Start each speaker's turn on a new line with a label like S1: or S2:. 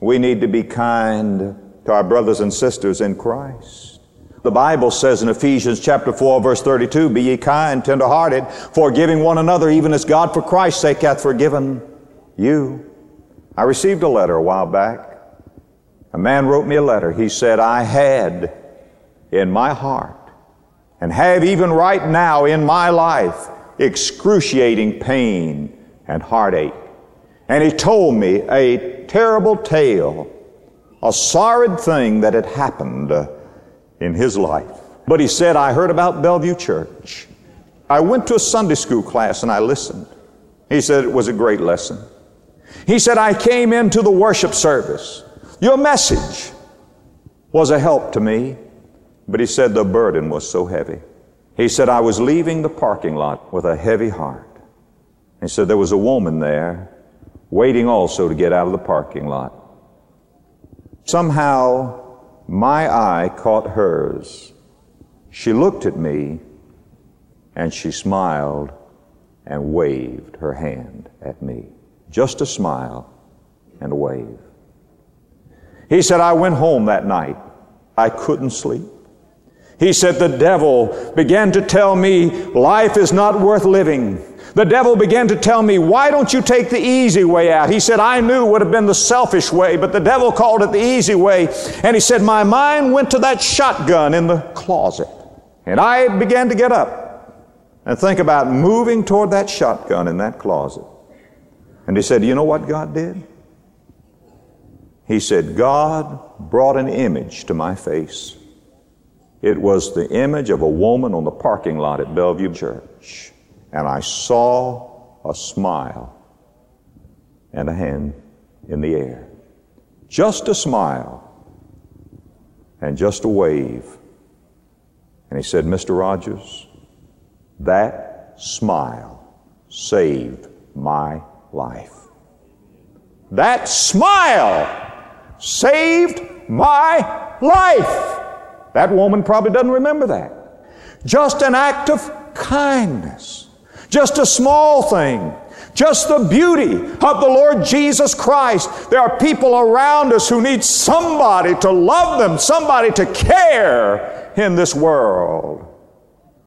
S1: We need to be kind to our brothers and sisters in Christ. The Bible says in Ephesians chapter 4 verse 32, Be ye kind, tenderhearted, forgiving one another, even as God for Christ's sake hath forgiven you. I received a letter a while back. A man wrote me a letter. He said, I had in my heart and have even right now in my life excruciating pain and heartache. And he told me a terrible tale, a sorry thing that had happened uh, in his life. But he said, I heard about Bellevue Church. I went to a Sunday school class and I listened. He said it was a great lesson. He said, I came into the worship service. Your message was a help to me, but he said the burden was so heavy. He said, I was leaving the parking lot with a heavy heart. He said, there was a woman there waiting also to get out of the parking lot. Somehow, my eye caught hers. She looked at me and she smiled and waved her hand at me. Just a smile and a wave. He said, I went home that night. I couldn't sleep. He said, the devil began to tell me life is not worth living. The devil began to tell me, why don't you take the easy way out? He said, I knew would have been the selfish way, but the devil called it the easy way. And he said, my mind went to that shotgun in the closet. And I began to get up and think about moving toward that shotgun in that closet. And he said, you know what God did? He said, God brought an image to my face. It was the image of a woman on the parking lot at Bellevue Church and I saw a smile and a hand in the air. Just a smile and just a wave. And he said, Mr. Rogers, that smile saved my life. That smile saved my life. That woman probably doesn't remember that. Just an act of kindness just a small thing. Just the beauty of the Lord Jesus Christ. There are people around us who need somebody to love them, somebody to care in this world.